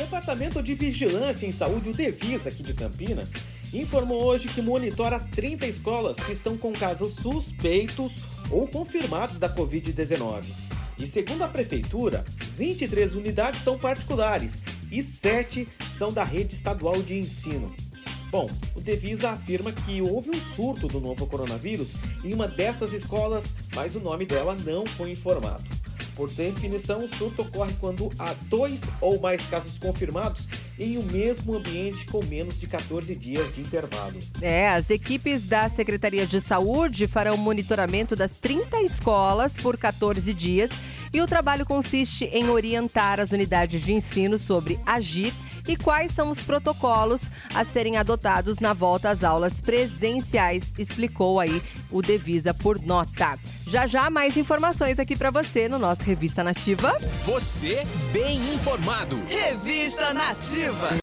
Departamento de Vigilância em Saúde, o Devisa, aqui de Campinas, informou hoje que monitora 30 escolas que estão com casos suspeitos ou confirmados da Covid-19. E segundo a Prefeitura, 23 unidades são particulares e 7 são da rede estadual de ensino. Bom, o Devisa afirma que houve um surto do novo coronavírus em uma dessas escolas, mas o nome dela não foi informado. Por definição, o surto ocorre quando há dois ou mais casos confirmados em o um mesmo ambiente com menos de 14 dias de intervalo. É, as equipes da Secretaria de Saúde farão monitoramento das 30 escolas por 14 dias e o trabalho consiste em orientar as unidades de ensino sobre agir e quais são os protocolos a serem adotados na volta às aulas presenciais, explicou aí o Devisa por nota. Já já mais informações aqui para você no nosso Revista Nativa. Você bem informado. Revista Nativa.